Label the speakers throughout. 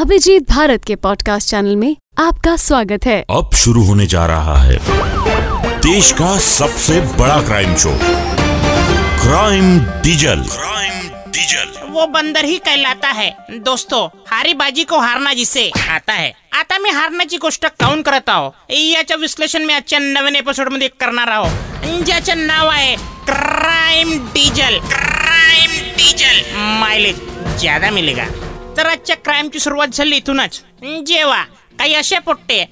Speaker 1: अभिजीत भारत के podcast channel में आपका स्वागत है।
Speaker 2: अब शुरू होने जा रहा है देश का सबसे बड़ा crime show crime diesel crime diesel
Speaker 3: वो बंदर ही कहलाता है। दोस्तों हारी बाजी को हारना जिसे आता है। आता मी हारण्याची गोष्ट काउन करत आहो याच्या विश्लेषण मी आजच्या नवीन एपिसोड मध्ये करणार आहो ज्याचे नाव आहे crime diesel crime diesel mileage ज़्यादा मिलेगा। तर आजच्या क्राईमची सुरुवात झाली इथूनच. जेव्हा काही असे पोट्टे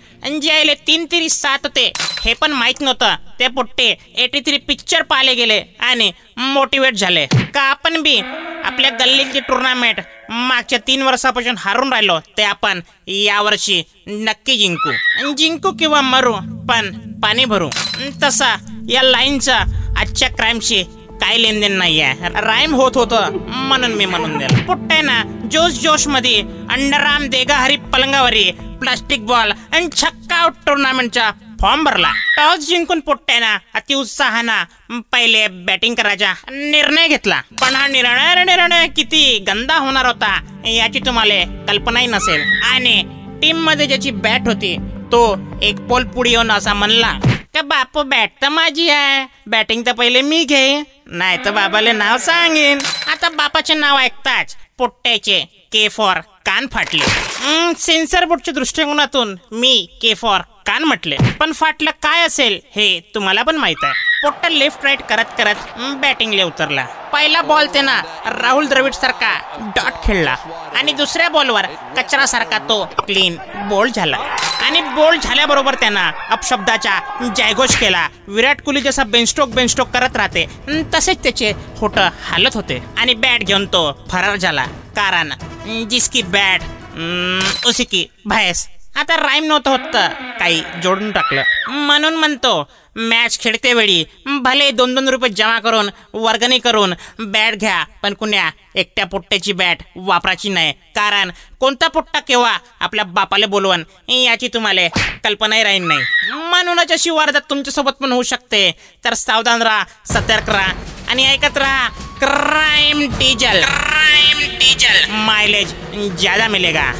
Speaker 3: जे आले तीन तिरी सात होते हे पण माहीत नव्हतं. ते पोट्टे एटी थ्री पिक्चर पाहिले गेले आणि मोटिवेट झाले. का आपण बी आपल्या गल्लीची टुर्नामेंट मागच्या तीन वर्षापासून हारून राहिलो ते आपण यावर्षी नक्की जिंकू. जिंकू किंवा मरू पण पाणी भरू. तसा या लाईनचा आजच्या क्राईमशी काय लेनदेन नाहीये. राईम होत होतं म्हणून मी म्हणून दिलं. पुट्टे ना जोश जोशमध्ये अंडराम देगा हरी पलंगावरी प्लास्टिक बॉल आणि छक्का आउट टुर्नामेंटचा फॉर्म भरला. टॉस जिंकून पुट्ट्याना अति उत्साहानं पहिले बॅटिंग करायचा निर्णय घेतला. पण हा निर्णय निर्णय किती गंदा होणार होता याची तुम्हाला कल्पनाही नसेल. आणि टीममध्ये ज्याची बॅट होती तो एक पोल पुढे येऊन असा म्हणला का बापू बॅट तर माझी आहे. बॅटिंग तर पहिले मी घेईन. नाही तर बाबाले नाव सांगेन. आता बापाचे नाव ऐकताच पोट्ट्याचे के फॉर कान फाटले. सेन्सर बोर्डच्या दृष्टिकोनातून मी के फॉर कान म्हटले. पण फाटलं काय असेल हे तुम्हाला पण माहीत आहे. पोट्टा लेफ्ट राईट करत करत बॅटिंगले उतरला. पहिला बॉल त्यांना राहुल द्रविड सारखा डॉट खेळला. आणि दुसऱ्या बॉलवर कचरा सारखा तो क्लीन बॉल झाला. आणि बोल्ड झाल्याबरोबर त्यांना अपशब्दाचा जयघोष केला. विराट कोहली जसा बेनस्टोक बेनस्टोक करत राहते तसेच त्याचे होट हालत होते. आणि बॅट घेऊन तो फरार झाला. कारण जिसकी बॅट उसी की भैस आता राईम नव्हतं होत. काही जोडून टाकलं. म्हणून म्हणतो मॅच खेळते वेळी. भले दोन दोन रुपये जमा करून वर्गणी करून बॅट घ्या. पण कुण्या एकट्या पोट्ट्याची बॅट वापरायची नाही. कारण कोणता पोट्टा केव्हा आपल्या बापाला बोलवण याची तुम्हाला कल्पनाही राहील नाही. म्हणूनच अशी वारदात तुमच्यासोबत पण होऊ शकते. तर सावधान राहा सतर्क राहा आणि ऐकत राहा. Crime diesel crime diesel mileage ज्यादा मिलेगा.